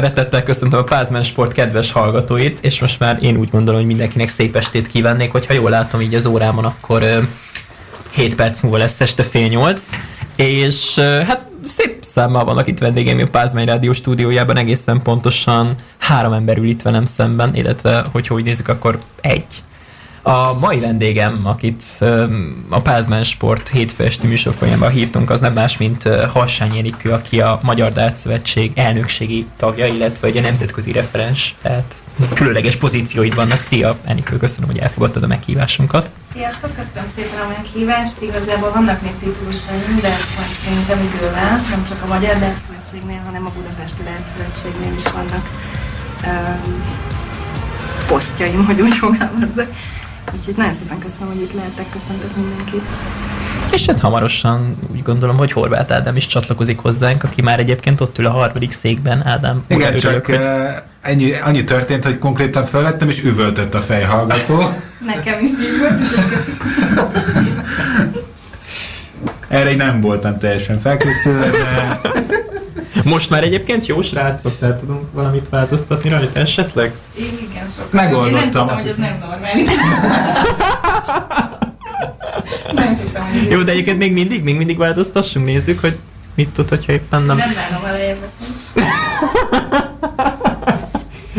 Szeretettel köszöntöm a Pázmán Sport kedves hallgatóit, és most már én úgy gondolom, hogy mindenkinek szép estét kívánnék, hogyha jól látom így az órámon, akkor ö, 7 perc múlva lesz este fél nyolc, és ö, hát szép számmal vannak itt vendégeim a Pázmány Rádió stúdiójában, egészen pontosan három ember ül itt velem szemben, illetve hogyha úgy nézzük, akkor egy. A mai vendégem, akit a Pázmán Sport hétfő esti műsorfolyamban hívtunk, az nem más, mint Harsány Enikő, aki a Magyar Szövetség elnökségi tagja, illetve egy nemzetközi referens, tehát különleges pozícióid vannak. Szia, Enikő, köszönöm, hogy elfogadtad a meghívásunkat. Sziasztok, köszönöm szépen a meghívást. Igazából vannak még titulusaim, de ezt majd szerintem idővel, nem csak a Magyar Szövetségnél, hanem a Budapesti Szövetségnél is vannak um, posztjaim, hogy úgy fogalmazzak. Úgyhogy nagyon szépen köszönöm, hogy itt lehetek, köszöntök mindenkit. És hát hamarosan úgy gondolom, hogy Horváth Ádám is csatlakozik hozzánk, aki már egyébként ott ül a harmadik székben. Ádám, Igen, örülök, csak hogy... ennyi, annyi történt, hogy konkrétan felvettem, és üvöltött a fejhallgató. Nekem is így volt, Erre nem voltam teljesen felkészülve, de... Most már egyébként jó srácok, tehát tudunk valamit változtatni rajta esetleg? Én igen, sokat. Megoldottam. Én nem tudtam, hogy ez nem normális. nem tudtam, hogy Jó, de egyébként még mindig, még mindig változtassunk, nézzük, hogy mit tud, hogyha éppen nem... Nem bánom elején.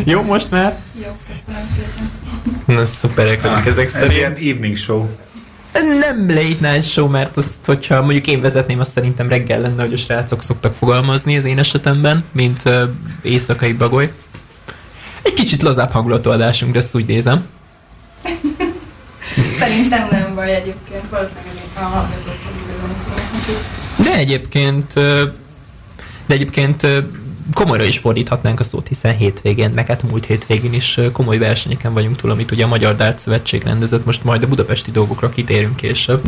Jó, most már? Jó, köszönöm szépen. Na szuperek vagyok ezek szerint. Ilyen evening show. Nem late night show, mert azt, hogyha mondjuk én vezetném, azt szerintem reggel lenne, hogy a srácok szoktak fogalmazni az én esetemben, mint uh, éjszakai bagoly. Egy kicsit lazább hangulatú adásunk, ezt úgy nézem. Szerintem nem baj egyébként, valószínűleg a hallgatók De egyébként, de egyébként komolyra is fordíthatnánk a szót, hiszen hétvégén, meg hát múlt hétvégén is komoly versenyeken vagyunk túl, amit ugye a Magyar Dárt Szövetség rendezett, most majd a budapesti dolgokra kitérünk később.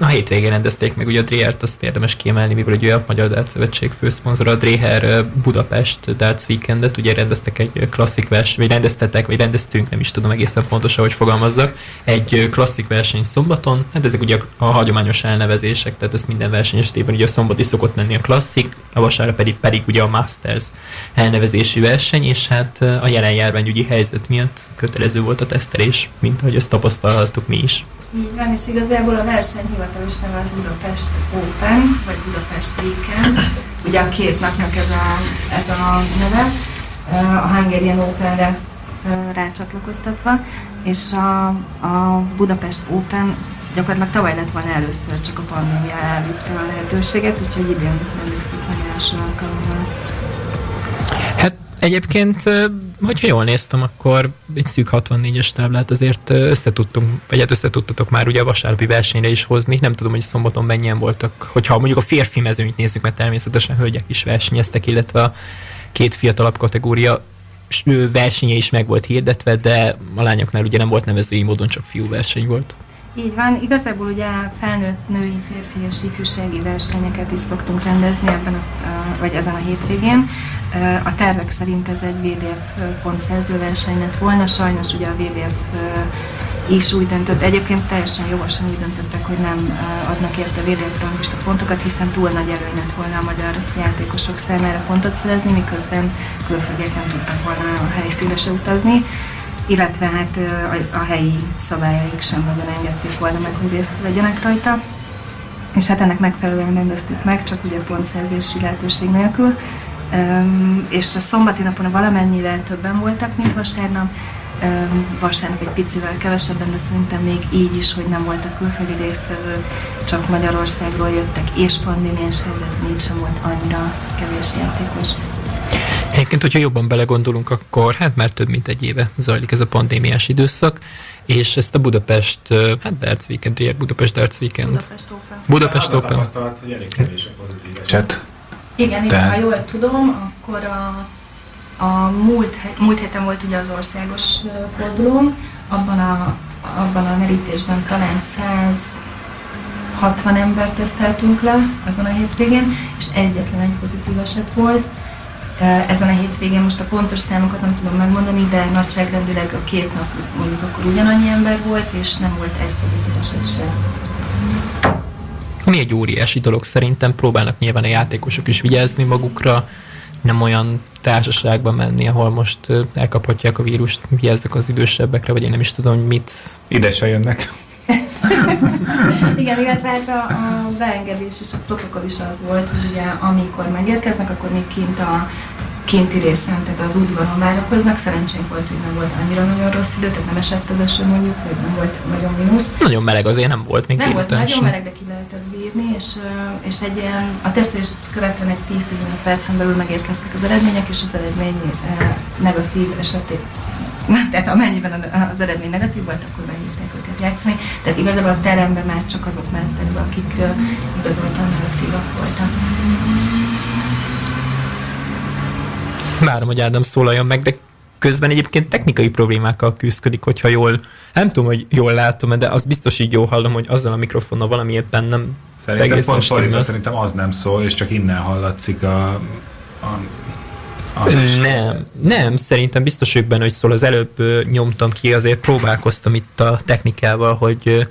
A hétvégén rendezték meg ugye a Dréhert, azt érdemes kiemelni, mivel ugye a Magyar Darts Szövetség főszponzora a Dréher Budapest Darts Weekendet, ugye rendeztek egy klasszik verseny, vagy rendeztetek, vagy rendeztünk, nem is tudom egészen pontosan, hogy fogalmazzak, egy klasszik verseny szombaton, hát ezek ugye a hagyományos elnevezések, tehát ez minden verseny esetében ugye a szombati szokott lenni a klasszik, a vasárnap pedig, pedig ugye a Masters elnevezési verseny, és hát a jelen járványügyi helyzet miatt kötelező volt a tesztelés, mint ahogy ezt tapasztalhattuk mi is. Így van, és igazából a verseny hivatalos neve az Budapest Open, vagy Budapest Weekend. Ugye a két napnak ez a, ez a neve, a Hungarian Open-re rácsatlakoztatva, és a, a Budapest Open gyakorlatilag tavaly lett volna először, csak a pandémia elvitte a lehetőséget, úgyhogy idén rendeztük meg első alkalommal. Hát egyébként hogyha jól néztem, akkor egy szűk 64-es táblát azért összetudtunk, vagy hát összetudtatok már ugye a vasárnapi versenyre is hozni. Nem tudom, hogy szombaton mennyien voltak. Hogyha mondjuk a férfi mezőnyt nézzük, mert természetesen hölgyek is versenyeztek, illetve a két fiatalabb kategória versenye is meg volt hirdetve, de a lányoknál ugye nem volt nevezői módon, csak fiú verseny volt. Így van, igazából ugye felnőtt női, férfi és ifjúsági versenyeket is szoktunk rendezni ebben a, vagy ezen a hétvégén. A tervek szerint ez egy VDF pontszerző verseny lett volna, sajnos ugye a VDF is úgy döntött, egyébként teljesen jogosan úgy döntöttek, hogy nem adnak érte VDF rangista pontokat, hiszen túl nagy előny lett volna a magyar játékosok számára pontot szerezni, miközben külföldiek nem tudtak volna a helyszínre se utazni illetve hát a, a helyi szabályaik sem nagyon engedték volna meg, hogy részt vegyenek rajta. És hát ennek megfelelően rendeztük meg, csak ugye pontszerzési lehetőség nélkül. És a szombati napon valamennyivel többen voltak, mint vasárnap. Vasárnap egy picivel kevesebben, de szerintem még így is, hogy nem voltak külföldi résztvevők, csak Magyarországról jöttek, és pandémiás helyzet, így sem volt annyira kevés játékos. Egyébként, hogyha jobban belegondolunk, akkor hát már több mint egy éve zajlik ez a pandémiás időszak, és ezt a Budapest, hát Darts Weekend, Budapest Darts Weekend. Budapest Open. Budapest Open. kevés a pozitív Igen, igen, ha jól tudom, akkor a, a múlt, múlt héten volt ugye az országos forduló, abban a, abban a merítésben talán 160 embert teszteltünk le azon a hétvégén, és egyetlen egy pozitív eset volt, ezen a hétvégén most a pontos számokat nem tudom megmondani, de nagyságrendileg a két nap mondjuk akkor ugyanannyi ember volt, és nem volt egy pozitív eset sem. Ami egy óriási dolog szerintem, próbálnak nyilván a játékosok is vigyázni magukra, nem olyan társaságba menni, ahol most elkaphatják a vírust, vigyázzak az idősebbekre, vagy én nem is tudom, hogy mit... Ide se jönnek. Igen, illetve hát a, a beengedés és a protokoll is az volt, hogy ugye amikor megérkeznek, akkor még kint a kinti részen, tehát az udvaron várakoznak. Szerencsénk volt, hogy nem volt annyira nagyon rossz idő, tehát nem esett az eső mondjuk, vagy nem volt nagyon mínusz. Nagyon meleg azért nem volt még Nem volt nagyon meleg, de bírni, és, és egy ilyen, a tesztelés követően egy 10-15 percen belül megérkeztek az eredmények, és az eredmény negatív esetén tehát amennyiben az eredmény negatív volt, akkor behívták őket játszani. Tehát igazából a teremben már csak azok mentek be, akik igazoltan negatívak voltak. Várom, hogy Ádám szólaljon meg, de közben egyébként technikai problémákkal küzdik, hogyha jól, nem tudom, hogy jól látom de az biztos így jól hallom, hogy azzal a mikrofonnal valami éppen nem Szerintem pont fordítva, szerintem az nem szól, és csak innen hallatszik a, a az nem, nem, szerintem biztos vagyok benne, hogy szól. Az előbb nyomtam ki, azért próbálkoztam itt a technikával, hogy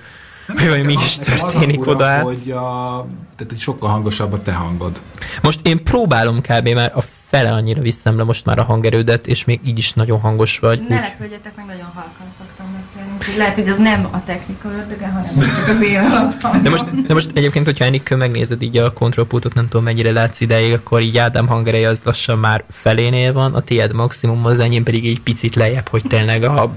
hogy mi is történik oda Hogy a, tehát, hogy sokkal hangosabb a te hangod. Most én próbálom kb. már a fele annyira viszem le most már a hangerődet, és még így is nagyon hangos vagy. Ne úgy... lepődjetek meg, nagyon halkan szoktam beszélni. Lehet, hogy ez nem a technika ördöge, hanem ez csak az én. De most, de most egyébként, hogyha Enikő megnézed így a kontrollpultot, nem tudom mennyire látsz ideig, akkor így Ádám hangereje az lassan már felénél van, a tiéd maximum, az enyém pedig egy picit lejjebb, hogy tényleg a,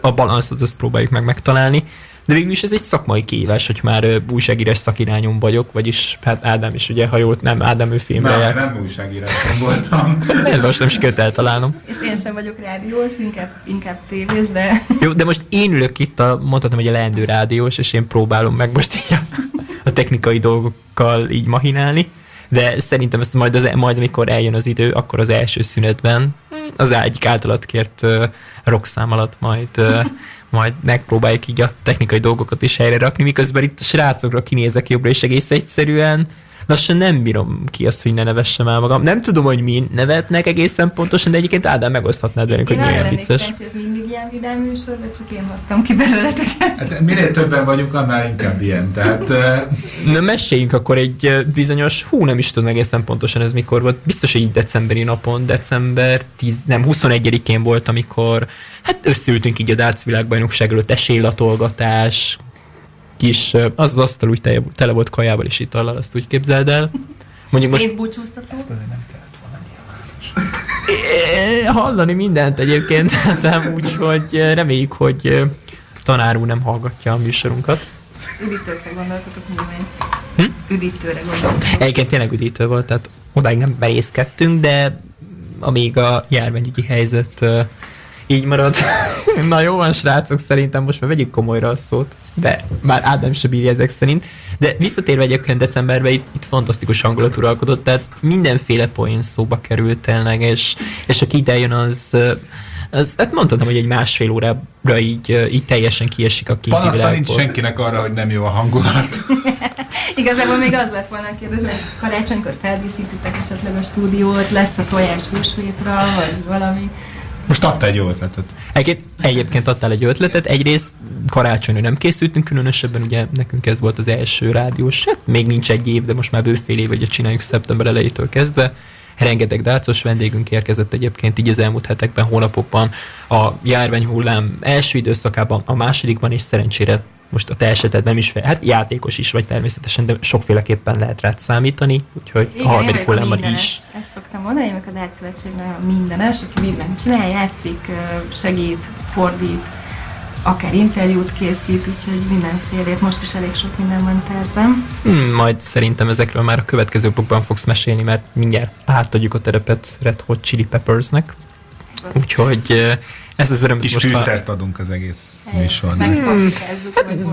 a balanszot azt próbáljuk meg megtalálni. De végül is ez egy szakmai kihívás, hogy már újságírás szakirányom vagyok, vagyis hát Ádám is ugye, ha jól, nem, Ádám ő filmre nem, járt. Nem újságírásom voltam. Ez most nem sikerült eltalálnom. És én sem vagyok rádiós, inkább, inkább tévés, de... Jó, de most én ülök itt, a, mondhatom, hogy a leendő rádiós, és én próbálom meg most így a, a technikai dolgokkal így mahinálni. De szerintem ezt majd, az, majd amikor eljön az idő, akkor az első szünetben az egyik általat kért uh, rockszám alatt majd uh, majd megpróbáljuk így a technikai dolgokat is helyre rakni, miközben itt a srácokra kinézek jobbra, és egész egyszerűen lassan nem bírom ki azt, hogy ne nevessem el magam. Nem tudom, hogy mi nevetnek egészen pontosan, de egyébként Ádám megoszthatnád velünk, hogy milyen vicces. Én ez mindig ilyen vidám műsor, vagy csak én hoztam ki belőletek ezt. Hát, minél többen vagyunk, annál inkább ilyen. Tehát, Na meséljünk akkor egy bizonyos, hú, nem is tudom egészen pontosan ez mikor volt, biztos, hogy így decemberi napon, december 10, nem, 21-én volt, amikor hát összeültünk így a Dárc világbajnokság előtt esélylatolgatás, kis, az az asztal úgy tele, tele volt kajával és itallal, azt úgy képzeld el. Mondjuk most... Évbúcsúztató? Hallani mindent egyébként, tehát úgy, hogy reméljük, hogy tanár úr nem hallgatja a műsorunkat. Üdítőre gondoltatok nyilván. Hm? Üdítőre gondoltatok. Egyébként tényleg üdítő volt, tehát odáig nem merészkedtünk, de amíg a járványügyi helyzet így marad. Na jó van, srácok, szerintem most már vegyük komolyra a szót, de már Ádám se bírja ezek szerint. De visszatérve egyébként decemberben itt, itt fantasztikus hangulat uralkodott, tehát mindenféle poén szóba került tényleg, és, és aki ide jön, az, az, hát mondhatom, hogy egy másfél órára így, így teljesen kiesik a két világból. nincs senkinek arra, hogy nem jó a hangulat. Igazából még az lett volna a kérdés, hogy karácsonykor feldíszítitek esetleg a stúdiót, lesz a tojás húsvétra, vagy valami. Most adta egy jó ötletet. Egyébként, egyébként adtál egy ötletet. Egyrészt karácsonyra nem készültünk különösebben, ugye nekünk ez volt az első rádiós, hát még nincs egy év, de most már bőfél év, hogy csináljuk szeptember elejétől kezdve. Rengeteg dácos vendégünk érkezett egyébként így az elmúlt hetekben, hónapokban. A járványhullám első időszakában, a másodikban is szerencsére most a te esetedben is fel, hát játékos is vagy természetesen, de sokféleképpen lehet rád számítani, úgyhogy Igen, a harmadik hullámban is. Ezt szoktam mondani, én a Dát Szövetségben mindenes, aki mindent csinál, játszik, segít, fordít, akár interjút készít, úgyhogy mindenfélét. Most is elég sok minden van tervben. Hmm, majd szerintem ezekről már a következő blokkban fogsz mesélni, mert mindjárt átadjuk a terepet Red Hot Chili Peppersnek. Úgyhogy ez az öröm, Kis most fűszert már... adunk az egész műsornak. Hmm.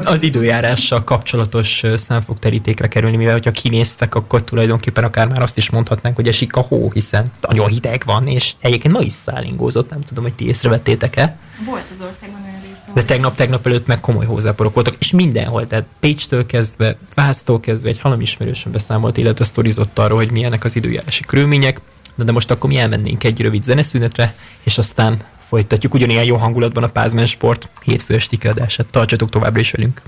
Az időjárással kapcsolatos szám fog terítékre kerülni, mivel hogyha kinéztek, akkor tulajdonképpen akár már azt is mondhatnánk, hogy esik a hó, hiszen nagyon hideg van, és egyébként ma is szállingózott, nem tudom, hogy ti észrevettétek-e. Volt az országban olyan része. De tegnap-tegnap előtt meg komoly hózáporok voltak, és mindenhol, tehát Pécstől kezdve, Vásztól kezdve egy halamismerősön beszámolt, illetve sztorizott arról, hogy milyenek az időjárási körülmények. Na de most akkor mi elmennénk egy rövid zeneszünetre, és aztán folytatjuk ugyanilyen jó hangulatban a Pázmen Sport hétfő esti kiadását. Tartsatok továbbra is velünk.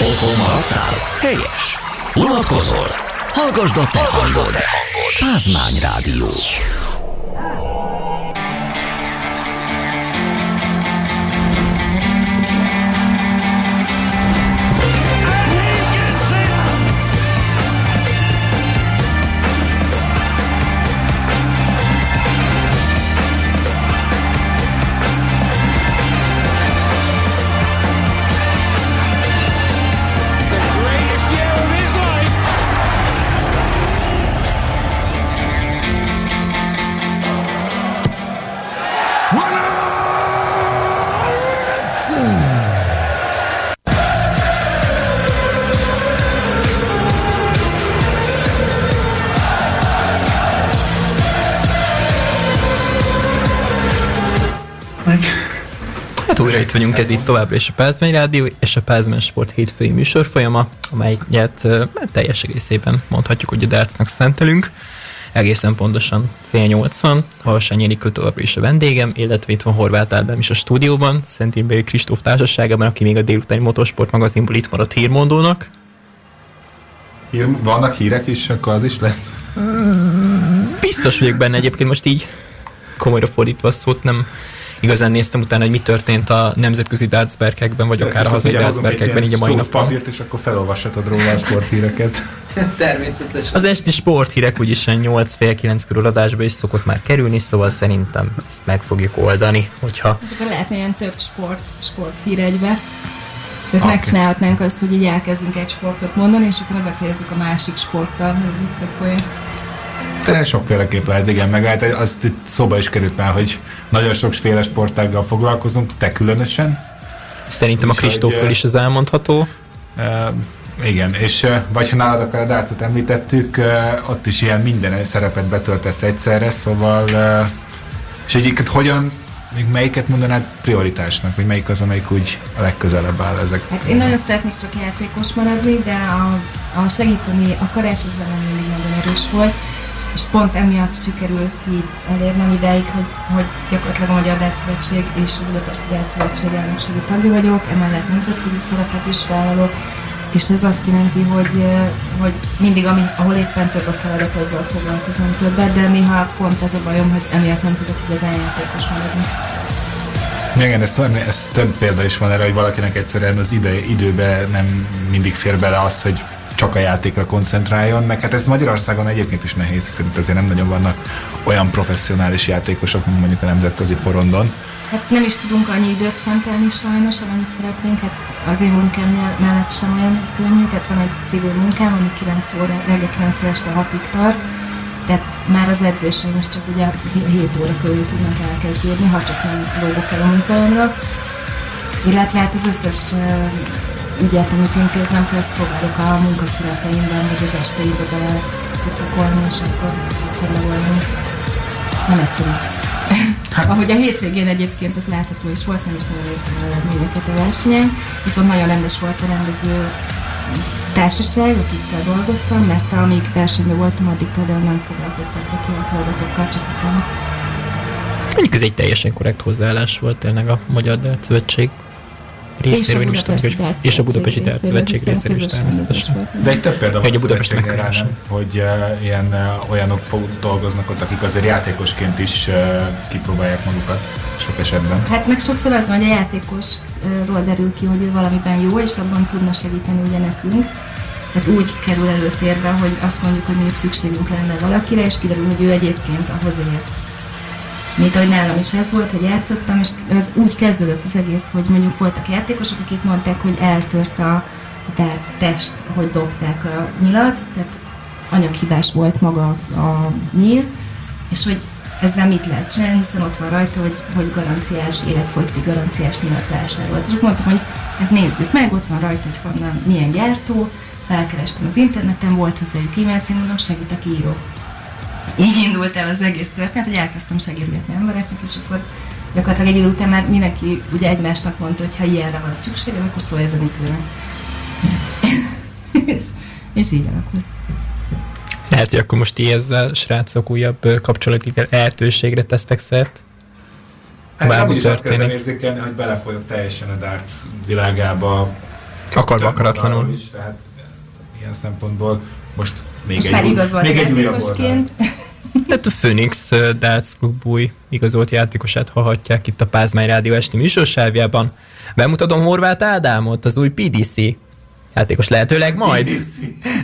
Otthon maradtál? Helyes! Unatkozol? Hallgasd a te hangod! Pázmány Rádió. Újra itt vagyunk, ez itt továbbra is a Pázmány Rádió és a Pázmány Sport hétfői műsorfolyama, amelyet uh, teljes egészében mondhatjuk, hogy a Dácnak szentelünk. Egészen pontosan fél nyolc van, Harsányi Enikő továbbra is a vendégem, illetve itt van Horváth Ádám is a stúdióban, Szent Imberi Kristóf társaságában, aki még a délutáni motorsport magazinból itt maradt hírmondónak. Hír, vannak hírek is, akkor az is lesz. Biztos vagyok benne egyébként most így komolyra fordítva a szót, nem igazán néztem utána, hogy mi történt a nemzetközi dartsberkekben, vagy akár a hazai dartsberkekben, így a mai napon. papírt, és akkor felolvashatod róla a sporthíreket. Természetesen. Az esti sporthírek úgyis olyan 8 fél 9 körül adásba is szokott már kerülni, szóval szerintem ezt meg fogjuk oldani, hogyha És akkor lehetne ilyen több sport, sport hír egybe. Tehát Oké. megcsinálhatnánk azt, hogy így elkezdünk egy sportot mondani, és akkor befejezzük a másik sporttal, ez itt poén. De sokféleképp lehet, igen, meg hát azt itt szóba is került már, hogy nagyon sokféle sportággal foglalkozunk, te különösen. szerintem a eh, is az elmondható. Uh, igen, és vagy ha nálad akar a dárcot említettük, ott is ilyen minden szerepet betöltesz egyszerre, szóval és egyiket hogyan, még melyiket mondanád prioritásnak, vagy melyik az, amelyik úgy a legközelebb áll ezek? Hát én nagyon szeretnék csak játékos maradni, de a, a segíteni akarás az velem mindig nagyon erős volt, és pont emiatt sikerült így elérnem ideig, hogy, hogy gyakorlatilag a Magyar Dártszövetség és a Budapesti Dártszövetség elnökségi tagja vagyok, emellett nemzetközi szerepet is vállalok, és ez azt jelenti, hogy, hogy mindig, ami, ahol éppen több a feladat, azzal foglalkozom többet, de néha pont ez a bajom, hogy emiatt nem tudok igazán játékos maradni. Igen, ez, ez több példa is van erre, hogy valakinek egyszerűen az ide, időbe nem mindig fér bele az, hogy csak a játékra koncentráljon, meg hát ez Magyarországon egyébként is nehéz, hiszen itt azért nem nagyon vannak olyan professzionális játékosok, mint mondjuk a nemzetközi porondon. Hát nem is tudunk annyi időt szentelni sajnos, amennyit szeretnénk. Hát az én munkám mell- mellett sem olyan könnyű. Tehát van egy civil munkám, ami 9 óra, reggel 9 este 6-ig tart. Tehát már az edzéseim is csak ugye 7 óra körül tudnak elkezdődni, ha csak nem lógok el a munkaomra. Illetve hát az összes ügyet, amit intéznem kell, ezt próbálok a munkaszületeimben, vagy az esteimbe bele szuszakolni, és akkor, akkor megoldom. Nem egyszerű. Hát. Ahogy a hétvégén egyébként ez látható is volt, nem is nagyon eredményeket a versenyen, viszont nagyon rendes volt a rendező társaság, akikkel dolgoztam, mert amíg versenyben voltam, addig például nem foglalkoztattak a feladatokkal, csak utána. Mondjuk ez egy teljesen korrekt hozzáállás volt tényleg a Magyar Szövetség részéről, is tudom, hogy, és a Budapesti Dart Szövetség részéről is természetesen. De egy több példa van a Budapest szövetségen rá, megkeresem. nem? hogy uh, ilyen uh, olyanok dolgoznak ott, akik azért játékosként is uh, kipróbálják magukat sok esetben. Hát meg sokszor az van, hogy a játékosról derül ki, hogy ő valamiben jó, és abban tudna segíteni ugye nekünk. Tehát úgy kerül előtérbe, hogy azt mondjuk, hogy mondjuk szükségünk lenne valakire, és kiderül, hogy ő egyébként ahhoz ért. Mint ahogy nálam is ez volt, hogy játszottam, és ez úgy kezdődött az egész, hogy mondjuk voltak játékosok, akik mondták, hogy eltört a dart test, hogy dobták a nyilat, tehát anyaghibás volt maga a nyíl, és hogy ezzel mit lehet csinálni, hiszen ott van rajta, hogy, hogy garanciás, életfogytig garanciás nyilat vásárolt. És mondtam, hogy hát nézzük meg, ott van rajta, hogy honnan, milyen gyártó, felkerestem az interneten, volt hozzájuk e-mail cím, mondom, segítek, írok. Így indult el az egész történet, hogy elkezdtem segítgetni embereknek, és akkor gyakorlatilag egy idő után már mindenki ugye egymásnak mondta, hogy ha ilyenre van szükséged, akkor szólj ez a és, és így alakult. Lehet, hogy akkor most ti ezzel, srácok, újabb kapcsolati lehetőségre tesztek szert. Hát Bármi is azt kezdem érzékelni, hogy belefolyok teljesen a darts világába. Akarva akaratlanul. Is, tehát ilyen szempontból most még Most egy, már új- igazolt még egy játékosként. Tehát a Phoenix uh, Darts Club új igazolt játékosát hallhatják itt a Pázmány Rádió esti műsorsávjában. Bemutatom Horváth Ádámot, az új PDC játékos lehetőleg majd.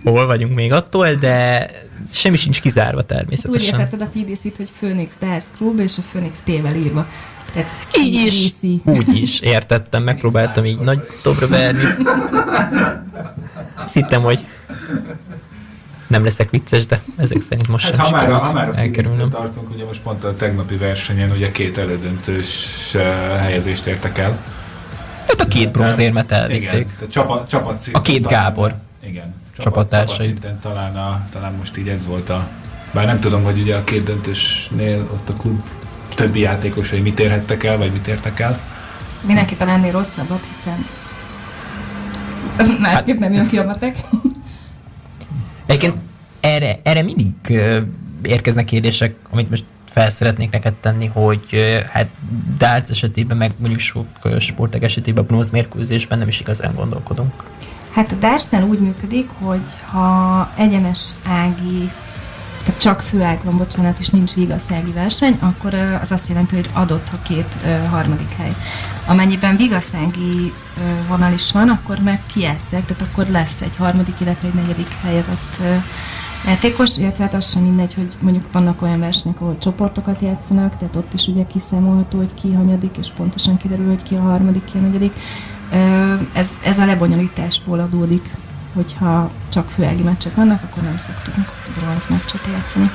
Hol vagyunk még attól, de semmi sincs kizárva Úgy természetesen. értetted a PDC-t, hogy Phoenix Darts Club és a Phoenix P-vel írva. Tehát Így is, PDC. úgy is értettem, megpróbáltam így nagy dobra verni. Azt hittem, hogy nem leszek vicces, de ezek szerint most Hát sem ha már, ha már a elkerülnöm. Tartunk, ugye most pont a tegnapi versenyen ugye két elődöntős uh, helyezést értek el. Tehát a két bronzérmet elvitték. Igen, tehát csapat, csapat szinten A két talán- Gábor. Igen. Csapattársait. Csapat talán, a, talán most így ez volt a... Bár nem tudom, hogy ugye a két döntősnél ott a klub többi játékosai mit érhettek el, vagy mit értek el. Mindenki talán ennél rosszabbat, hiszen másképp nem jön ki a matek. Egyébként erre, erre mindig érkeznek kérdések, amit most fel szeretnék neked tenni, hogy hát darts esetében, meg mondjuk sok ö, sportek esetében a bronz mérkőzésben nem is igazán gondolkodunk. Hát a Dartsnál úgy működik, hogy ha egyenes ági, tehát csak főág van, bocsánat, és nincs vigaszági verseny, akkor az azt jelenti, hogy adott a két harmadik hely. Amennyiben vigaszági vonal is van, akkor meg kijátszák, tehát akkor lesz egy harmadik, illetve egy negyedik helyezett játékos, illetve hát az sem mindegy, hogy mondjuk vannak olyan versenyek, ahol csoportokat játszanak, tehát ott is ugye kiszámolható, hogy ki hanyadik, és pontosan kiderül, hogy ki a harmadik, ki a negyedik. Ez, ez a lebonyolításból adódik, hogyha csak főági meccsek vannak, akkor nem szoktunk bronz meccset játszani.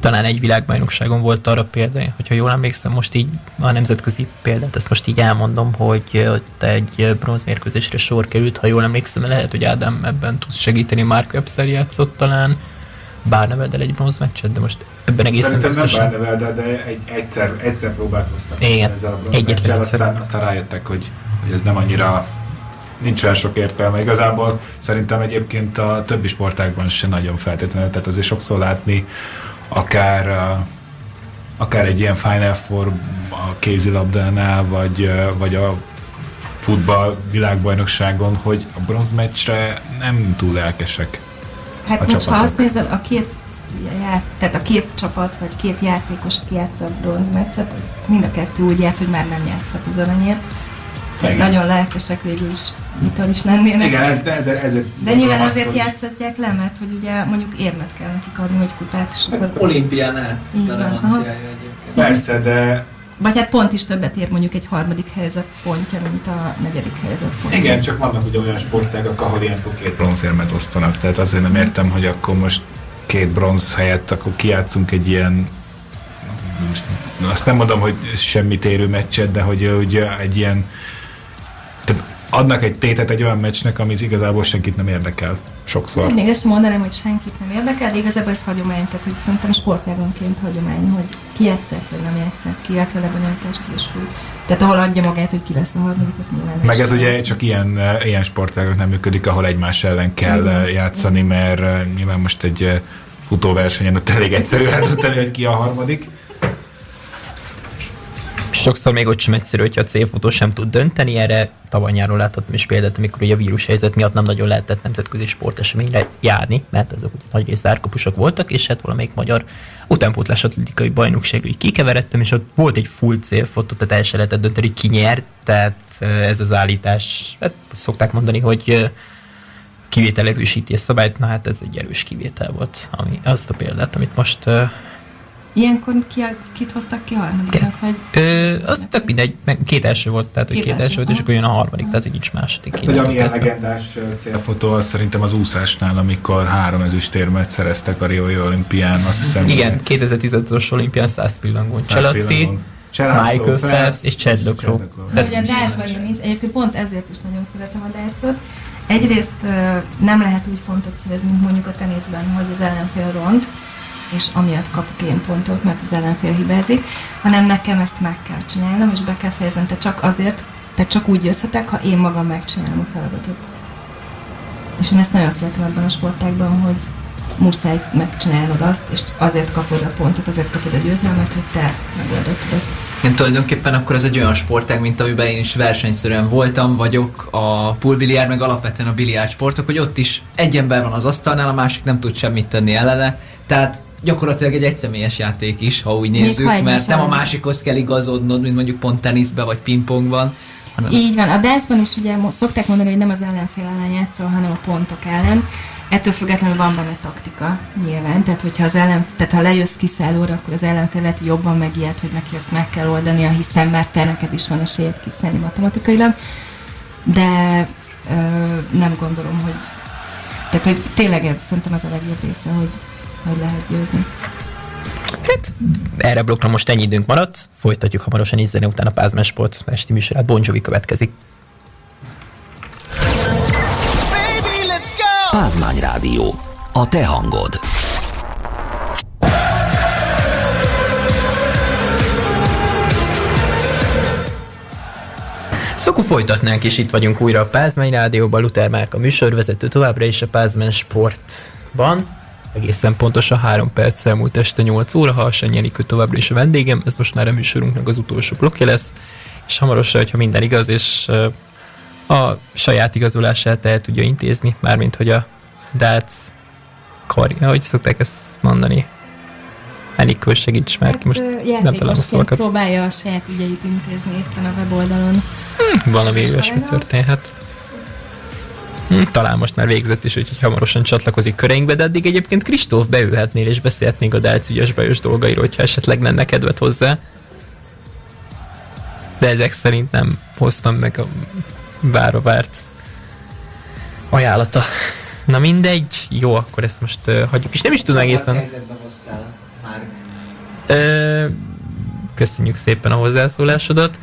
Talán egy világbajnokságon volt arra példa, hogyha jól emlékszem, most így a nemzetközi példát, ezt most így elmondom, hogy ott egy bronzmérkőzésre sor került, ha jól emlékszem, lehet, hogy Ádám ebben tud segíteni, Mark Webster játszott talán, Bárneveddel egy bronzmeccset, de most ebben egészen Szerintem nem biztosan. Bárnevel, de, de egy, egyszer, egyszer próbálkoztak Igen, ezzel a egyetlen bronzmeccsel, egyszer. aztán, aztán rájöttek, hogy, hogy ez nem annyira nincs olyan sok értelme. Igazából szerintem egyébként a többi sportágban se nagyon feltétlenül, tehát azért sokszor látni akár akár egy ilyen Final Four a kézilabdánál, vagy, vagy a futball világbajnokságon, hogy a bronzmeccsre nem túl lelkesek. Hát A most ha csapatok. azt nézed, a két já- tehát a két csapat, vagy két játékos kijátsza a bronz meccset, mind a kettő úgy járt, hogy már nem játszhat az aranyért. Igen. nagyon lelkesek végül is, mitől is lennének. Igen, ez, de ezért, ezért De nyilván azért hogy- játszatják le, mert hogy ugye mondjuk érmet kell nekik adni, vagy kupát, és Meg akkor... olimpián át relevanciája egyébként. Persze, de Vagy hát pont is többet ér mondjuk egy harmadik helyzet pontja, mint a negyedik helyzet pontja. Igen, csak vannak ugye olyan sportágak, ahol ilyenkor két bronzérmet osztanak, tehát azért nem értem, hogy akkor most két bronz helyett akkor kijátszunk egy ilyen azt nem mondom, hogy semmit érő meccset, de hogy ugye egy ilyen adnak egy tétet egy olyan meccsnek, amit igazából senkit nem érdekel. Sokszor. Még ezt sem mondanám, hogy senkit nem érdekel, de igazából ez hagyomány, tehát hogy szerintem sportágonként hagyomány, hogy ki játszák, vagy nem játszák, ki járt vele bonyolítást, és úgy. Tehát ahol adja magát, hogy ki lesz a harmadik, nyilván Meg ez ugye csak ilyen, eh, ilyen sportágok nem működik, ahol egymás ellen kell eh, játszani, mert eh, nyilván most egy futóversenyen ott elég egyszerű eldönteni, hogy ki a harmadik. Sokszor még ott sem egyszerű, hogyha a célfotó sem tud dönteni, erre. Tavaly nyáron láthattam is példát, amikor ugye a vírushelyzet miatt nem nagyon lehetett nemzetközi sporteseményre járni, mert azok nagy rész zárkapusok voltak, és hát valamelyik magyar utánpótlás atletikai bajnokságra így kikeveredtem, és ott volt egy full célfotó, tehát el se lehetett dönteni, ki nyert, tehát eh, ez az állítás, hát szokták mondani, hogy eh, kivétel erősíti a szabályt, na hát ez egy erős kivétel volt, ami azt a példát, amit most uh, Ilyenkor ki, kit hoztak ki harmadiknak, vagy? Ö, az tök mindegy, meg két első volt, tehát hogy Két két, első, első volt, és akkor jön a harmadik, tehát hogy nincs második. Hát, hogy ami kezdve. legendás célfotó, az szerintem az úszásnál, amikor három ezüstérmet szereztek a Riói olimpián, azt hiszem. Igen, 2015-os olimpián 100 pillangón. 100 Cselaci, Michael Phelps és Chad Locrow. De ugye a dartsban ilyen nincs, egyébként pont ezért is nagyon szeretem a dartsot. Egyrészt nem lehet úgy pontot szerezni, mint mondjuk a teniszben, hogy az ellenfél ront, és amiatt kapok én pontot, mert az ellenfél hibázik, hanem nekem ezt meg kell csinálnom, és be kell fejeznem, te csak azért, te csak úgy jössz,hetek, ha én magam megcsinálom a feladatot. És én ezt nagyon szeretem ebben a sportágban, hogy muszáj megcsinálnod azt, és azért kapod a pontot, azért kapod a győzelmet, hogy te megoldottad ezt. Nem tulajdonképpen akkor ez egy olyan sportág, mint amiben én is versenyszerűen voltam, vagyok a poolbiliárd, meg alapvetően a biliárd sportok, hogy ott is egy ember van az asztalnál, a másik nem tud semmit tenni ellene, tehát gyakorlatilag egy egyszemélyes játék is, ha úgy nézzük, egymás mert nem a másikhoz kell igazodnod, mint mondjuk pont teniszbe vagy pingpongban, hanem Így van, a dászban is ugye szokták mondani, hogy nem az ellenfél ellen játszol, hanem a pontok ellen. Ettől függetlenül van benne taktika, nyilván. Tehát, hogyha az ellen, tehát ha lejössz kiszállóra, akkor az hogy jobban megijed, hogy neki ezt meg kell oldania, hiszen már te neked is van esélyed kiszállni matematikailag. De ö, nem gondolom, hogy tehát, hogy tényleg ez szerintem az a legjobb része, hogy, hogy lehet győzni. Hát erre blokkra most ennyi időnk maradt, folytatjuk hamarosan így zene után a Pázmán Sport esti műsorát. Bon Jovi következik. Pázmány Rádió. A te hangod. Szóval folytatnánk, és itt vagyunk újra a Pázmány Rádióban, Luther Márka műsorvezető továbbra is a Pázmány Sportban. Egészen pontosan három perc elmúlt este 8 óra, ha a Jenikő továbbra is a vendégem, ez most már a műsorunknak az utolsó blokkja lesz, és hamarosan, hogyha minden igaz, és a saját igazolását el tudja intézni, mármint hogy a Dác karja, hogy szokták ezt mondani. Enikő, segíts már ki, most ö, nem találom a szavakat. próbálja a saját ügyeit intézni éppen a weboldalon. Valami És olyasmi történhet. Hm, Talán most már végzett is, úgyhogy hamarosan csatlakozik köreinkbe, de addig egyébként Kristóf beülhetnél és beszélhetnénk a Dálc ügyes bajos dolgairól, hogyha esetleg lenne kedved hozzá. De ezek szerint nem hoztam meg a vára várt ajánlata. Na mindegy, jó, akkor ezt most uh, hagyjuk. És nem is tudom egészen... Ö, köszönjük szépen a hozzászólásodat.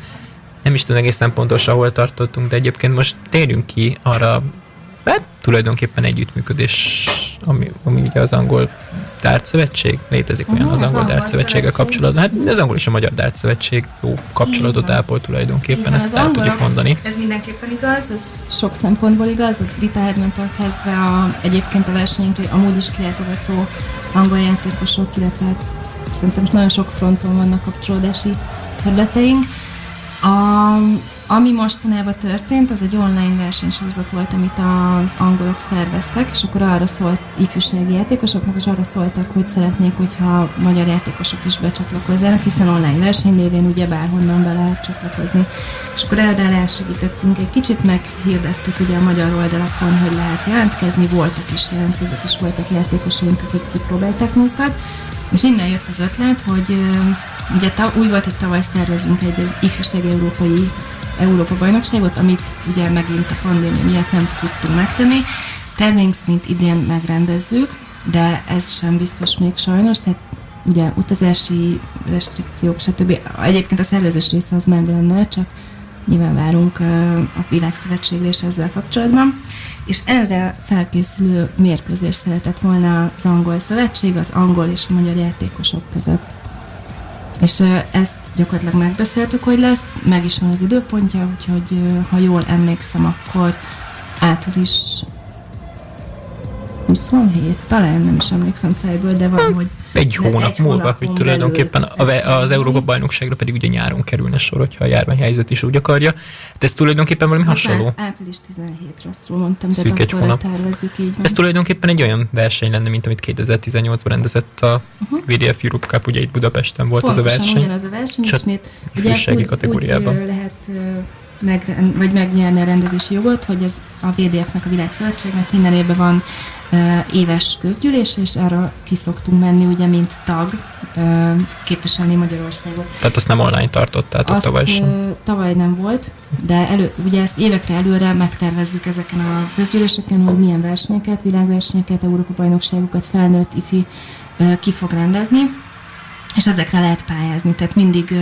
Nem is tudom egészen pontosan, hol tartottunk, de egyébként most térjünk ki arra, hát tulajdonképpen együttműködés, ami, ami ugye az angol dártszövetség, létezik olyan Mhm, az angol dártszövetséggel szövetség. kapcsolatban. Hát az angol és a magyar dártszövetség jó kapcsolatot ápol tulajdonképpen, ezt el tudjuk mondani. Ez mindenképpen igaz, ez sok szempontból igaz, a Dita Hedman-től kezdve a, egyébként a versenyünkre amúgy is kilátogató angol játékosok, illetve hát szerintem most nagyon sok fronton vannak kapcsolódási területeink. A, ami mostanában történt, az egy online versenysorozat volt, amit az angolok szerveztek, és akkor arra szólt ifjúsági játékosoknak, és arra szóltak, hogy szeretnék, hogyha magyar játékosok is becsatlakozzanak, hiszen online verseny lévén ugye bárhonnan be lehet csatlakozni. És akkor erre elsegítettünk egy kicsit, meghirdettük ugye a magyar oldalakon, hogy lehet jelentkezni, voltak is jelentkezők, és voltak játékosaink, akik kipróbálták magukat, és innen jött az ötlet, hogy ugye úgy volt, hogy tavaly szervezünk egy, egy ifjúsági európai Európa bajnokságot, amit ugye megint a pandémia miatt nem tudtunk megtenni. Tervénk szerint idén megrendezzük, de ez sem biztos még sajnos, tehát ugye utazási restrikciók, stb. Egyébként a szervezés része az meg lenne, csak nyilván várunk a Világszövetségre és ezzel kapcsolatban. És erre felkészülő mérkőzést szeretett volna az angol szövetség, az angol és a magyar játékosok között. És ezt gyakorlatilag megbeszéltük, hogy lesz, meg is van az időpontja, úgyhogy ha jól emlékszem, akkor április 27, talán nem is emlékszem fejből, de valahogy Egy hónap egy múlva, hogy tulajdonképpen a, az. Európa bajnokságra pedig ugye nyáron kerülne sor, hogyha a járványhelyzet is úgy akarja. Hát ez tulajdonképpen valami hasonló. Bocsánat, április 17 rosszul mondtam, de Szűk egy hónap. tervezzük így van. Ez tulajdonképpen egy olyan verseny lenne, mint amit 2018-ban rendezett a VDF Europe Cup, ugye itt Budapesten volt Pontosan ez a verseny. ugyanaz a verseny, Csak ismét úgy, kategóriában. Úgy lehet meg, vagy megnyerni a rendezési jogot, hogy ez a VDF-nek, a Világszövetségnek minden évben van éves közgyűlés, és arra ki szoktunk menni, ugye, mint tag, képviselni Magyarországot. Tehát azt nem online tartottátok tavaly sem. tavaly nem volt, de elő, ugye ezt évekre előre megtervezzük ezeken a közgyűléseken, hogy milyen versenyeket, világversenyeket, Európa-bajnokságokat, felnőtt, ifi ki fog rendezni, és ezekre lehet pályázni. Tehát mindig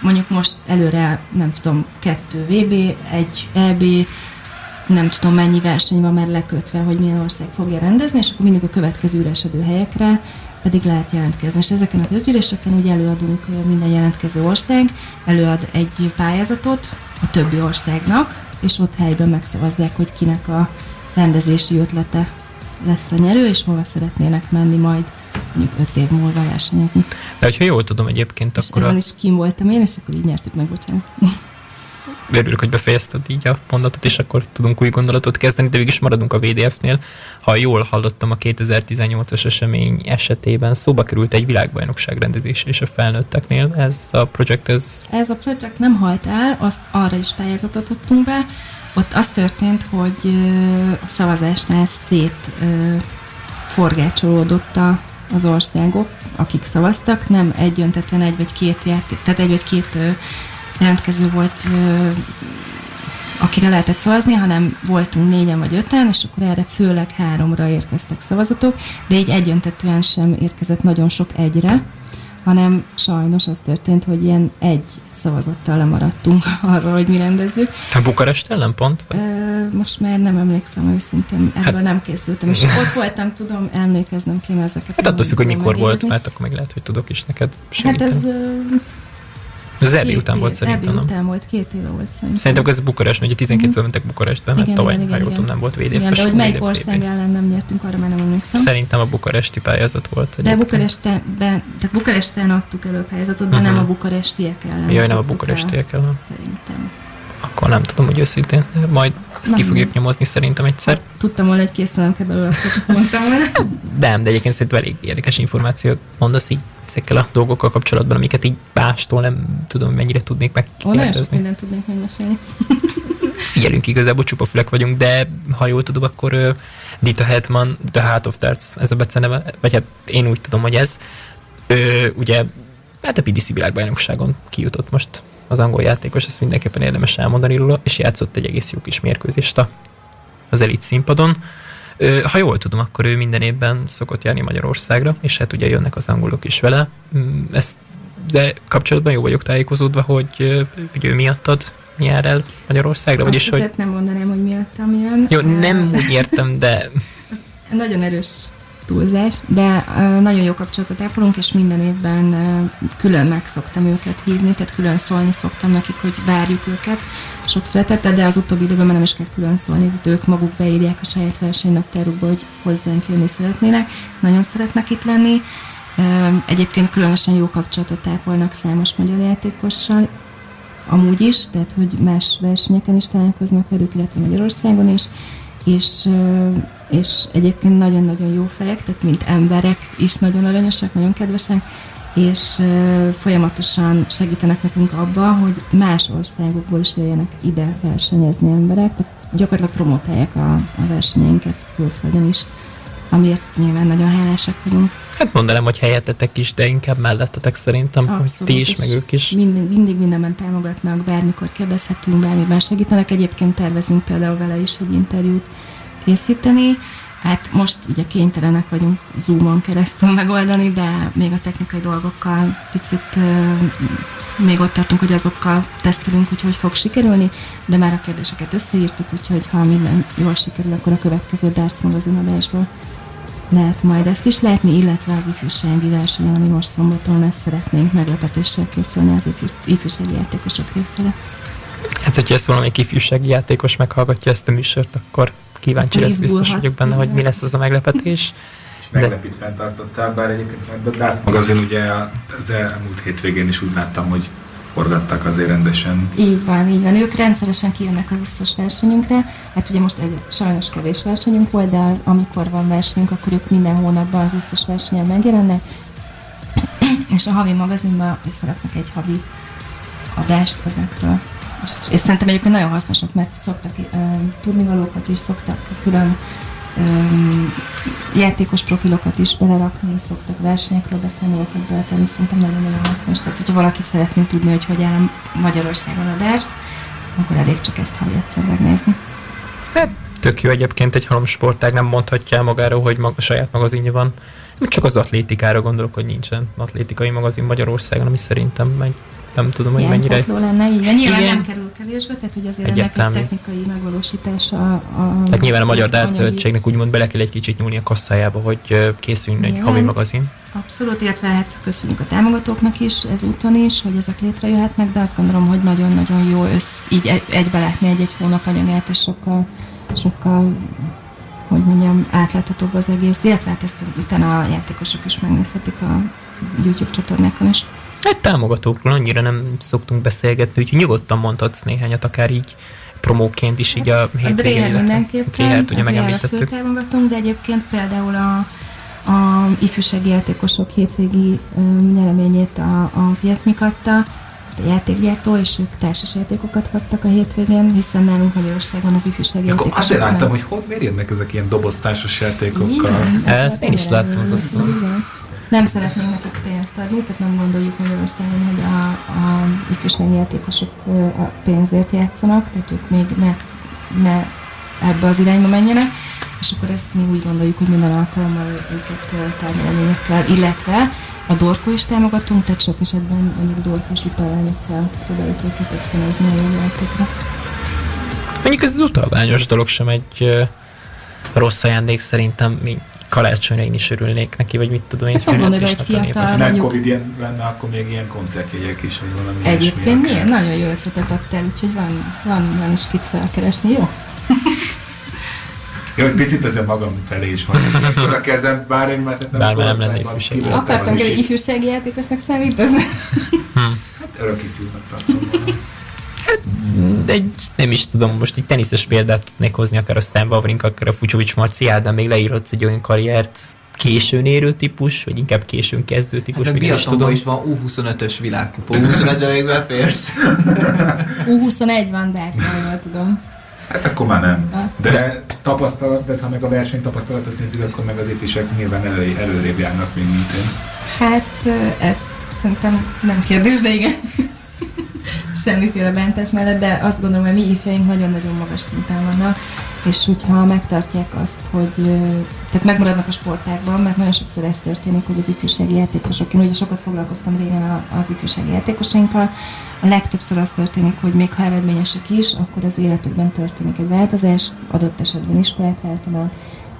mondjuk most előre, nem tudom, kettő VB, egy EB, nem tudom mennyi verseny van már lekötve, hogy milyen ország fogja rendezni, és akkor mindig a következő üresedő helyekre pedig lehet jelentkezni. És ezeken a közgyűléseken ugye előadunk minden jelentkező ország, előad egy pályázatot a többi országnak, és ott helyben megszavazzák, hogy kinek a rendezési ötlete lesz a nyerő, és hova szeretnének menni majd mondjuk öt év múlva versenyezni. De hogyha jól tudom egyébként, És akkor ezen a, is kim voltam én, és akkor így nyertük meg, bocsánat. Örülök, hogy befejezted így a mondatot, és akkor tudunk új gondolatot kezdeni, de végig is maradunk a VDF-nél. Ha jól hallottam, a 2018-as esemény esetében szóba került egy világbajnokság rendezése és a felnőtteknél. Ez a projekt, ez Ez a projekt nem halt el, azt arra is pályázatot adtunk be. Ott az történt, hogy a szavazásnál szét forgácsolódott az országok, akik szavaztak, nem egyöntetően egy vagy két játék, tehát egy vagy két jelentkező volt, akire lehetett szavazni, hanem voltunk négyen vagy öten, és akkor erre főleg háromra érkeztek szavazatok, de így egyöntetően sem érkezett nagyon sok egyre, hanem sajnos az történt, hogy ilyen egy szavazattal lemaradtunk arról, hogy mi rendezzük. a Bukarest ellen pont? Vagy? Most már nem emlékszem őszintén, ebből Hát- nem készültem, és ott voltam, tudom, emlékeznem kéne ezeket. Hát attól függ, hogy mikor volt, megjegyezni. mert akkor meg lehet, hogy tudok is neked Hát segíteni. ez... ez két után volt szerintem, nem? után volt, két éve volt szerintem. Szerintem ez Bukarest, mert ugye 12 mm mentek Bukarestbe, mert Igen, tavaly, igen, ha jól tudom, nem volt VDF. Igen, de hogy melyik ország ellen nem nyertünk, arra már nem emlékszem. Szerintem a bukaresti pályázat volt. De egyébként. Bukarestben, tehát Bukaresten adtuk elő a pályázatot, de nem Mhm. a bukarestiek ellen. Jaj, nem a bukarestiek el, ellen. Szerintem. Akkor nem tudom, hogy őszintén, de majd ezt ki Nem. fogjuk nyomozni szerintem egyszer. Tudtam volna, hogy készülem kell belőle, mondtam volna. De, de egyébként szerintem elég érdekes információt mondasz így ezekkel a dolgokkal kapcsolatban, amiket így mástól nem tudom, mennyire tudnék Ó, nagyon sok mindent tudnék megmesélni. Figyelünk, igazából csupa fülek vagyunk, de ha jól tudom, akkor uh, Dita Hetman, The Heart of Darts, ez a beceneve, vagy hát én úgy tudom, hogy ez. Ő, ugye, hát a PDC világbajnokságon kijutott most az angol játékos, ezt mindenképpen érdemes elmondani róla, és játszott egy egész jó kis mérkőzést az elit színpadon. Ha jól tudom, akkor ő minden évben szokott járni Magyarországra, és hát ugye jönnek az angolok is vele. Mm, Ezt de kapcsolatban jó vagyok tájékozódva, hogy, hogy ő miattad jár el Magyarországra, vagyis Azt hogy... nem mondanám, hogy miattam jön. Jó, nem úgy értem, de Nagyon erős túlzás, de nagyon jó kapcsolatot ápolunk, és minden évben külön meg szoktam őket hívni, tehát külön szólni szoktam nekik, hogy várjuk őket sok szeretettel, de az utóbbi időben már nem is kell külön szólni, tehát ők maguk beírják a saját versenynaptárukba, hogy hozzánk jönni szeretnének, nagyon szeretnek itt lenni. Egyébként különösen jó kapcsolatot ápolnak számos magyar játékossal, amúgy is, tehát hogy más versenyeken is találkoznak velük, illetve Magyarországon is, és, és egyébként nagyon-nagyon jó fejek, tehát mint emberek is nagyon aranyosak, nagyon kedvesek, és folyamatosan segítenek nekünk abba, hogy más országokból is jöjjenek ide versenyezni emberek, tehát gyakorlatilag promotálják a, a versenyeinket külföldön is, amiért nyilván nagyon hálásak vagyunk. hát mondanám, hogy helyettetek is, de inkább mellettetek szerintem, hogy ti is, meg ők is. Mindig, mindig mindenben támogatnak, bármikor kérdezhetünk, bármiben segítenek. Egyébként tervezünk például vele is egy interjút készíteni. Hát most ugye kénytelenek vagyunk Zoomon keresztül megoldani, de még a technikai dolgokkal picit még ott tartunk, hogy azokkal tesztelünk, hogy hogy fog sikerülni, de már a kérdéseket összeírtuk, úgyhogy ha minden jól sikerül, akkor a következő Darts magazin adásból lehet majd ezt is látni, illetve az ifjúsági versenyen, ami most szombaton lesz, szeretnénk meglepetéssel készülni az ifjú, ifjúsági játékosok részére. Hát, hogyha ezt valamelyik ifjúsági játékos meghallgatja ezt a műsort, akkor kíváncsi lesz, biztos vagyok benne, hogy mi lesz az a meglepetés. És meglepítően tartottál, bár egyébként a Darts magazin ugye az elmúlt hétvégén is úgy láttam, hogy forgattak azért rendesen. Így van, így van. Ők rendszeresen kijönnek az összes versenyünkre. Hát ugye most egy sajnos kevés versenyünk volt, de amikor van versenyünk, akkor ők minden hónapban az összes versenyen megjelennek. És a havi magazinban összeraknak egy havi adást ezekről. És, és szerintem egyébként nagyon hasznosak, mert szoktak uh, tudnivalókat is, szoktak külön játékos profilokat is belerakni, szoktak versenyekről beszámolókat beletenni, szerintem nagyon-nagyon hasznos. Tehát, hogyha valaki szeretné tudni, hogy hogy áll Magyarországon a darts, akkor elég csak ezt havi egyszer megnézni. Hát tök jó egyébként egy halomsportág, nem mondhatja el magáról, hogy maga, saját magazinja van. Csak az atlétikára gondolok, hogy nincsen atlétikai magazin Magyarországon, ami szerintem megy. Nem tudom, hogy mennyire... Lenne, így van. Nyilván Igen. nem kerül kevésbe, tehát hogy azért Egyértelmű. ennek egy technikai megvalósítása a... Hát nyilván a Magyar Dárcszövetségnek úgymond bele kell egy kicsit nyúlni a kasszájába, hogy készüljön egy havi magazin. Abszolút, illetve hát köszönjük a támogatóknak is ezúton is, hogy ezek létrejöhetnek, de azt gondolom, hogy nagyon-nagyon jó össz, így egy, egybe látni egy-egy hónap anyagát, és sokkal, sokkal hogy mondjam, átláthatóbb az egész, illetve hát ezt utána a játékosok is megnézhetik a YouTube csatornákon is. Hát támogatókról annyira nem szoktunk beszélgetni, úgyhogy nyugodtan mondhatsz néhányat, akár így promóként is így a A hétvégén. Dreher illetve- mindenképpen, A ugye a Dreher a megemlítettük. főtámogatónk, de egyébként például a, a ifjúsági játékosok hétvégi nyereményét a, a Vietmik adta, a játékgyártó, és ők társas játékokat kaptak a hétvégén, hiszen nálunk Magyarországon az ifjúsági Akkor játékosok azért láttam, nem- hogy hogy miért jönnek ezek ilyen doboztársas játékokkal. Igen, Ezt én is láttam az asztalon. Nem szeretnénk nekik pénzt adni, tehát nem gondoljuk Magyarországon, hogy a, a ifjúsági játékosok a pénzért játszanak, tehát ők még ne, ne ebbe az irányba menjenek, és akkor ezt mi úgy gondoljuk, hogy minden alkalommal őket ö, tárgyalményekkel, illetve a dorkó is támogatunk, tehát sok esetben mondjuk dorkós utalványokkal próbáljuk őket ösztönözni a jó játékra. Mondjuk ez az utalványos dolog sem egy rossz ajándék szerintem, mi karácsonyra én is örülnék neki, vagy mit tudom én, Ezt gondolod, hogy fiatal nem Covid ilyen lenne, akkor még ilyen koncertjegyek is, vagy valami Egyébként milyen? Nagyon jó ötletet adtál, úgyhogy van, van, van is kit felkeresni, jó? Jó, hogy picit azért magam felé is van. A kezem, bár én már szerintem Bár nem lenne korosztályban ifjúsági. Akartam, az hogy egy ifjúsági játékosnak számít, az Örök ifjúnak tartom. De egy, nem is tudom, most egy teniszes példát tudnék hozni, akár a Stan Wawrinka, akár a Fucsovics Marciál, de még leírhatsz egy olyan karriert, későn érő típus, vagy inkább későn kezdő típus, Hát még nem is tudom. is van U25-ös világkupa. U25-ben még beférsz. U21 van, de hát jól tudom. Hát akkor már nem. De tapasztalat, de ha meg a verseny tapasztalatot nézzük, akkor meg az ifjúság nyilván elő, előrébb járnak, mint mint én. Hát ez szerintem nem kérdés, de igen. Semmiféle bántás mellett, de azt gondolom, hogy mi ifjaink nagyon-nagyon magas szinten vannak, és hogyha megtartják azt, hogy tehát megmaradnak a sportákban, mert nagyon sokszor ez történik, hogy az ifjúsági játékosok, én ugye sokat foglalkoztam régen az ifjúsági játékosainkkal, a legtöbbször az történik, hogy még ha eredményesek is, akkor az életükben történik egy változás, adott esetben iskolát váltanak,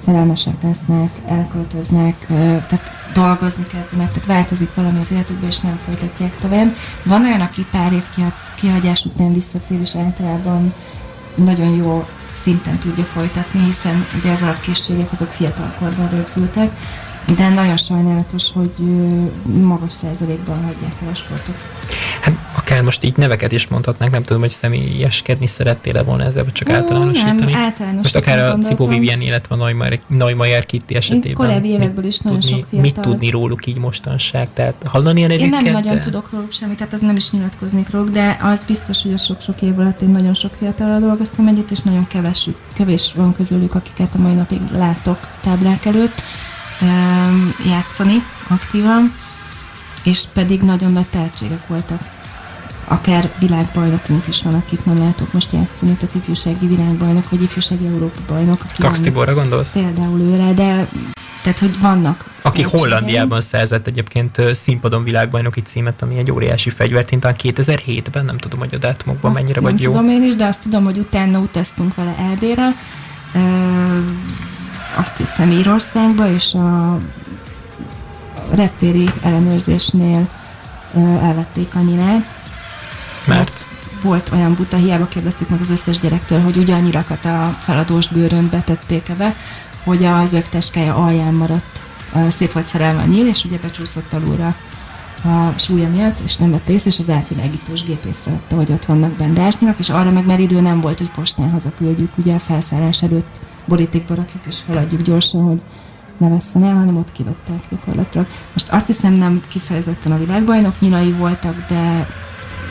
szerelmesek lesznek, elköltöznek, tehát dolgozni kezdenek, tehát változik valami az életükben, és nem folytatják tovább. Van olyan, aki pár év kihagyás után visszatér, és általában nagyon jó szinten tudja folytatni, hiszen ugye az alapkészségek azok fiatalkorban rögzültek, de nagyon sajnálatos, hogy magas százalékban hagyják el a sportot. Hát akár most így neveket is mondhatnánk, nem tudom, hogy személyeskedni szerettél volna ezzel, vagy csak Ó, általánosítani. nem, általánosítani most akár a. Cipó Vivien, illetve a Neumeier Kitty esetében. korábbi évekből is nagyon tudni, sok fiatal- Mit tudni róluk így mostanság? Tehát hallani ilyen Én nem nagyon tudok róluk semmit, tehát az nem is nyilatkoznék róluk, de az biztos, hogy a sok-sok év alatt én nagyon sok fiatalral dolgoztam együtt, és nagyon kevés, kevés van közülük, akiket a mai napig látok táblák előtt öm, játszani aktívan, és pedig nagyon nagy tehetségek voltak. Akár világbajnokunk is van, akit nem látok most játszani, tehát ifjúsági világbajnok, vagy ifjúsági Európa bajnok. Tax Tiborra gondolsz? Például őre, de tehát, hogy vannak. Aki. Hollandiában szerzett egyébként színpadon világbajnoki címet, ami egy óriási fegyvert, talán 2007-ben, nem tudom, hogy a dátumokban Azt mennyire nem vagy jó. tudom én is, de azt tudom, hogy utána utaztunk vele EB-re, ö, azt hiszem Írországba, és a reptéri ellenőrzésnél elvették a nyilát. Mert Volt olyan buta, hiába kérdeztük meg az összes gyerektől, hogy ugyannyirakat a feladós bőrönt betették be, hogy az övteskája alján maradt, szét volt szerelve a nyíl, és ugye becsúszott alulra a súlya miatt, és nem vette észre, és az átvilágítós gép észrevette, hogy ott vannak benne ársznyilak, és arra meg már idő nem volt, hogy postán hazaküldjük, ugye a felszállás előtt borítékba rakjuk, és feladjuk gyorsan, hogy ne vesszen el, hanem ott kidobták gyakorlatilag. Most azt hiszem nem kifejezetten a világbajnok nyilai voltak, de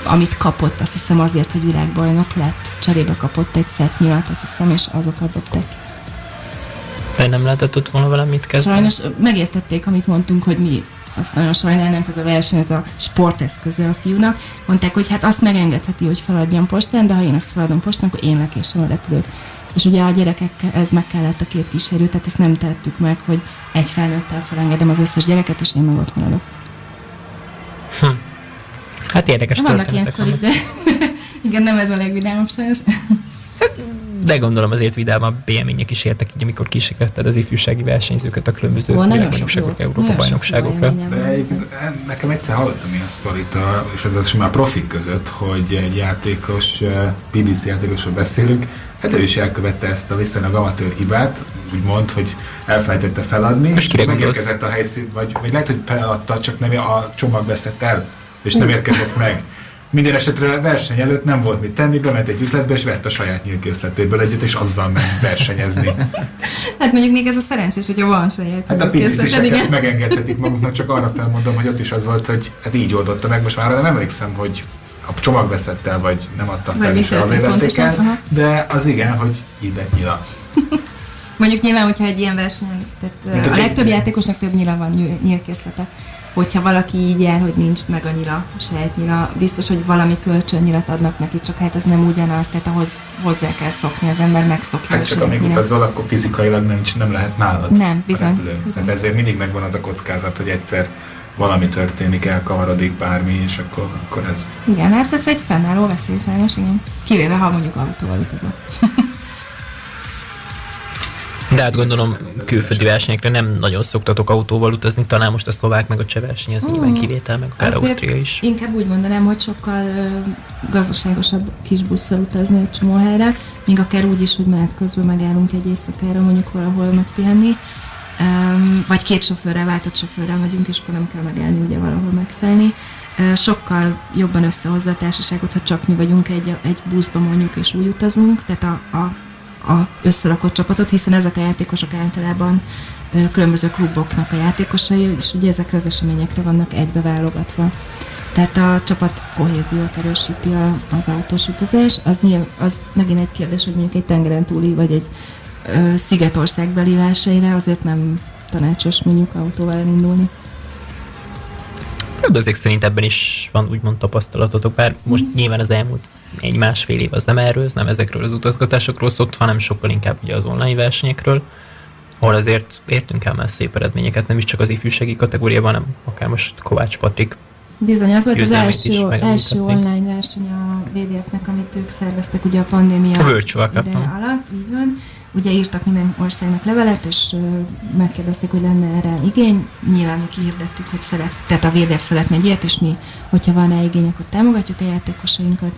amit kapott, azt hiszem azért, hogy világbajnok lett, cserébe kapott egy szett nyilat, azt hiszem, és azokat dobták. de nem lehetett ott volna velem mit kezdeni. Sajnos megértették, amit mondtunk, hogy mi azt nagyon sajnálnánk, ez a verseny, ez a sporteszköze a fiúnak. Mondták, hogy hát azt megengedheti, hogy feladjam postán, de ha én azt feladom postán, akkor én lekésem a repülőt. És ugye a gyerekekkel ez meg kellett a két kísérő, tehát ezt nem tettük meg, hogy egy felnőttel felengedem az összes gyereket, és én meg ott maradok. Hát érdekes Vannak ilyen történetek sztorik, de igen, nem ez a legvidámabb sajnos. De gondolom azért vidámabb élmények is értek így, amikor kísérletted az ifjúsági versenyzőket a különböző Ó, nagyon sok világbajnokságok, jó- Európa bajnokságokra. nekem egyszer hallottam ilyen sztorit, és ez az már profik között, hogy egy játékos, eh, PDC játékosról beszélünk, Hát ő is elkövette ezt a viszonylag amatőr hibát, úgymond, hogy elfelejtette feladni, Most kire megérkezett a helyszín, vagy, vagy lehet, hogy feladta, csak nem a csomag veszett el, és nem érkezett meg. Minden esetre verseny előtt nem volt mit tenni, bement egy üzletbe, és vett a saját nyílkészletéből egyet, és azzal ment versenyezni. Hát mondjuk még ez a szerencsés, hogyha van saját Hát a igen. ezt megengedhetik maguknak, csak arra felmondom, hogy ott is az volt, hogy hát így oldotta meg. Most már nem emlékszem, hogy a csomag veszett el, vagy nem adta Vagy fel, és azért vették el, de az igen, hogy így lett nyila. Mondjuk nyilván, hogyha egy ilyen versenyen, Mint tehát a a legtöbb játékosnak több nyila van, nyíl- nyílkészlete. Hogyha valaki így jár, hogy nincs meg a nyila, a saját nyila, biztos, hogy valami kölcsönnyilat adnak neki, csak hát ez nem ugyanaz, tehát ahhoz hozzá kell szokni, az ember megszokja Hát csak amíg utazol, akkor fizikailag nem, nem lehet nálad. Nem, bizony, bizony. Tehát ezért mindig megvan az a kockázat, hogy egyszer valami történik, elkavarodik bármi, és akkor, akkor ez Igen, hát ez egy fennálló veszély sajnos, igen. Kivéve, ha mondjuk autóval utazol. De hát gondolom külföldi versenyekre nem nagyon szoktatok autóval utazni, talán most a szlovák meg a cseh verseny, az nyilván kivétel, meg akár Ausztria is. Inkább úgy mondanám, hogy sokkal gazdaságosabb kis busszal utazni egy csomó helyre, míg akár úgy is, hogy menet közben megállunk egy éjszakára, mondjuk valahol megpihenni, um, vagy két sofőrrel, váltott sofőrrel megyünk, és akkor nem kell megállni ugye valahol megszállni. Sokkal jobban összehozza a társaságot, ha csak mi vagyunk egy, egy buszba mondjuk, és úgy utazunk, tehát a, a, a összerakott csapatot, hiszen ezek a játékosok általában különböző kluboknak a játékosai, és ugye ezekre az eseményekre vannak egybeválogatva. Tehát a csapat kohéziót erősíti a, az autós utazás. Az, nyilv, az megint egy kérdés, hogy mondjuk egy tengeren túli, vagy egy ö, szigetországbeli versenyre azért nem tanácsos mondjuk autóval elindulni. Azért szerint ebben is van úgymond tapasztalatotok, bár most nyilván az elmúlt egy másfél év az nem erről, az nem ezekről az utazgatásokról szólt, hanem sokkal inkább ugye az online versenyekről, ahol azért értünk el már szép eredményeket, nem is csak az ifjúsági kategóriában, hanem akár most Kovács Patrik. Bizony, az volt az első, első online verseny a VDF-nek, amit ők szerveztek ugye a pandémia A nem? alatt, így van. Ugye írtak minden országnak levelet, és megkérdezték, hogy lenne erre igény. Nyilván mi kihirdettük, hogy szeret, tehát a VDF szeretne egy ilyet, és mi, hogyha van rá igény, akkor támogatjuk a játékosainkat.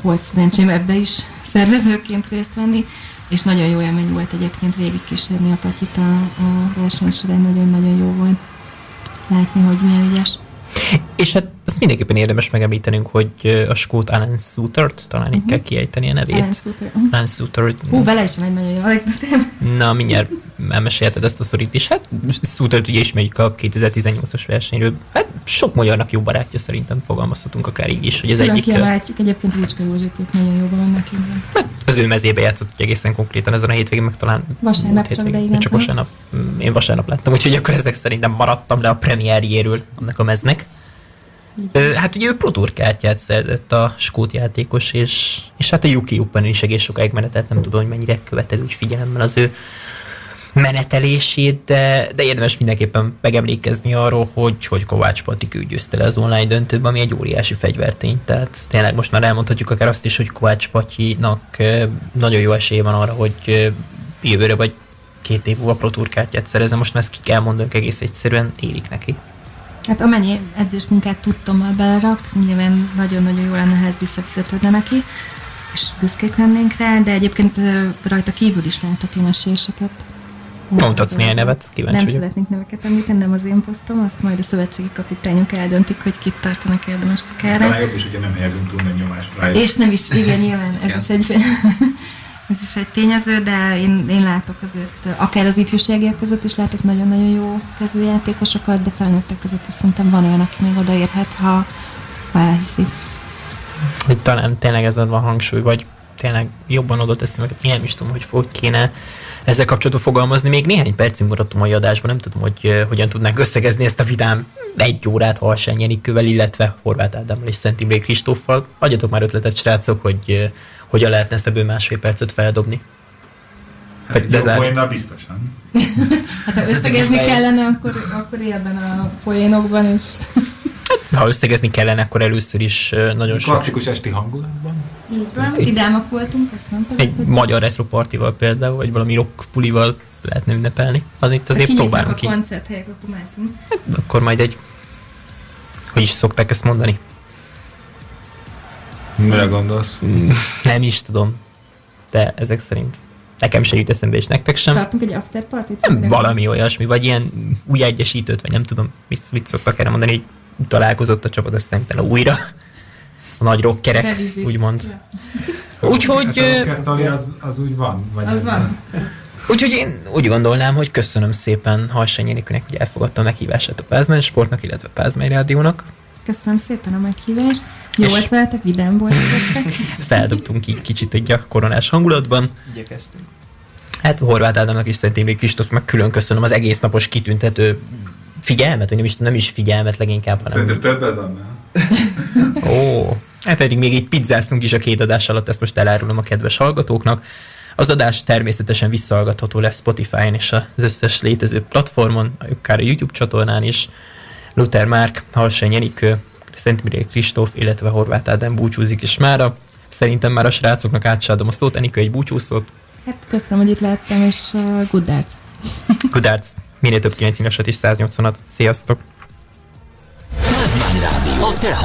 Volt szerencsém ebbe is szervezőként részt venni, és nagyon jó élmény volt egyébként végigkísérni a Patyit a, a verseny nagyon-nagyon jó volt látni, hogy milyen ügyes. És hát ezt mindenképpen érdemes megemlítenünk, hogy a skót Alan Soutert, talán így kell kiejteni a nevét. Alan Suter, uh-huh. Alan Souter, Hú, vele is van egy nagyon jó anekdotám. Na, mindjárt elmesélheted ezt a szorít is. Hát Soutert ugye ismerjük a 2018-as versenyről. Hát sok magyarnak jó barátja szerintem fogalmazhatunk akár így is, hogy az Külön egyik... ö, kiemelhetjük, egyébként Lucska Józsiték nagyon jóban vannak igen. Hát az ő mezébe játszott hogy egészen konkrétan ezen a hétvégén, meg talán Vasárnap múlt csak, hétvégén. de igen. Csak vasárnap. Mm, Én vasárnap láttam, úgyhogy akkor ezek szerintem maradtam le a premierjéről annak a meznek. Ö, Hát ugye ő Pro kártyát szerzett a skót játékos, és, és hát a UK Open is egész sokáig menetelt, nem tudom, hogy mennyire követed úgy figyelemmel az ő menetelését, de, de érdemes mindenképpen megemlékezni arról, hogy, hogy Kovács Patrik ő győzte le az online döntőben, ami egy óriási fegyvertény. Tehát tényleg most már elmondhatjuk akár azt is, hogy Kovács Patyinak nagyon jó esélye van arra, hogy jövőre vagy két év múlva Pro Tour kártyát szerezze. Most már ezt ki kell mondanunk egész egyszerűen, érik neki. Hát amennyi edzés munkát tudtam már belerak, nyilván nagyon-nagyon jó lenne, ha ez visszafizetődne neki, és büszkék lennénk rá, de egyébként rajta kívül is látok én esélyeseket. Mondhatsz néhány nevet? Kíváncsi Nem vagyok. szeretnék neveket említeni, nem az én posztom, azt majd a szövetségi kapitányok eldöntik, hogy kit tartanak érdemes talán kakára. jobb is, hogyha nem helyezünk túl nagy nyomást rájuk. És nem is, igen, nyilván ez is egy ez is egy tényező, de én, én látok azért, akár az ifjúságiak között is látok nagyon-nagyon jó kezőjátékosokat, de felnőttek között is szerintem van olyan, aki még odaérhet, ha, ha elhiszi. hogy talán tényleg ezen van hangsúly, vagy tényleg jobban oda teszi meg. Én nem is tudom, hogy fog kéne ezzel kapcsolatban fogalmazni. Még néhány percig maradtunk a mai adásban, nem tudom, hogy uh, hogyan tudnánk összegezni ezt a vidám egy órát Halsány Jenikővel, illetve Horváth Ádámmal és Szent Imré Kristóffal. Adjatok már ötletet, srácok, hogy uh, hogyan lehetne ezt ebből másfél percet feldobni. Hát de jó poénnal biztosan. Hát ha Ez összegezni kellene, akkor, akkor élben a poénokban is. Ha összegezni kellene, akkor először is nagyon sok Klasszikus esti hangulatban. Van, vidámak voltunk, azt mondtam. egy magyar retropartival például, vagy valami rock pulival lehetne ünnepelni. Az itt azért Kinyitnak próbálunk a ki. koncerthelyek, akkor mehetünk. Akkor majd egy... Hogy is szokták ezt mondani? Mire gondolsz? Nem is tudom. de ezek szerint nekem se jut eszembe, és nektek sem. Tartunk egy after party Nem valami olyasmi, vagy ilyen új egyesítőt, vagy nem tudom, mit, mit szoktak erre mondani, hogy találkozott a csapat, aztán utána újra a nagy rockerek, Revízik. úgymond. Úgyhogy, Hát az, az úgy van? Vagy Az van. úgyhogy én úgy gondolnám, hogy köszönöm szépen Harsányi Enikőnek, hogy elfogadta a meghívását a Pázmány Sportnak, illetve a Pázmány Rádiónak. Köszönöm szépen a meghívást. Jó volt veletek, vidám volt. Feldobtunk így kicsit egy a koronás hangulatban. Igyekeztünk. Hát Horváth Ádámnak és Szent Imre Kristófnak külön köszönöm az egész napos kitüntető figyelmet, vagy nem is, nem is figyelmet leginkább, hanem Szerintem több ez annál. Ó, hát pedig még így pizzáztunk is a két adás alatt, ezt most elárulom a kedves hallgatóknak. Az adás természetesen visszahallgatható lesz Spotify-on és az összes létező platformon, akár a YouTube csatornán is. Luther Márk, Halsány Enikő, Szent Miré Kristóf, illetve Horváth Ádám búcsúzik is mára. Szerintem már a srácoknak átsadom a szót. Enikő egy búcsúszót. Hát köszönöm, hogy itt lehettem, és uh, good darts. Kudárc, minél több 9 éveset és 180-at. Sziasztok! Rádió. A te.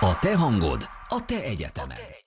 A te hangod, a te egyetemed.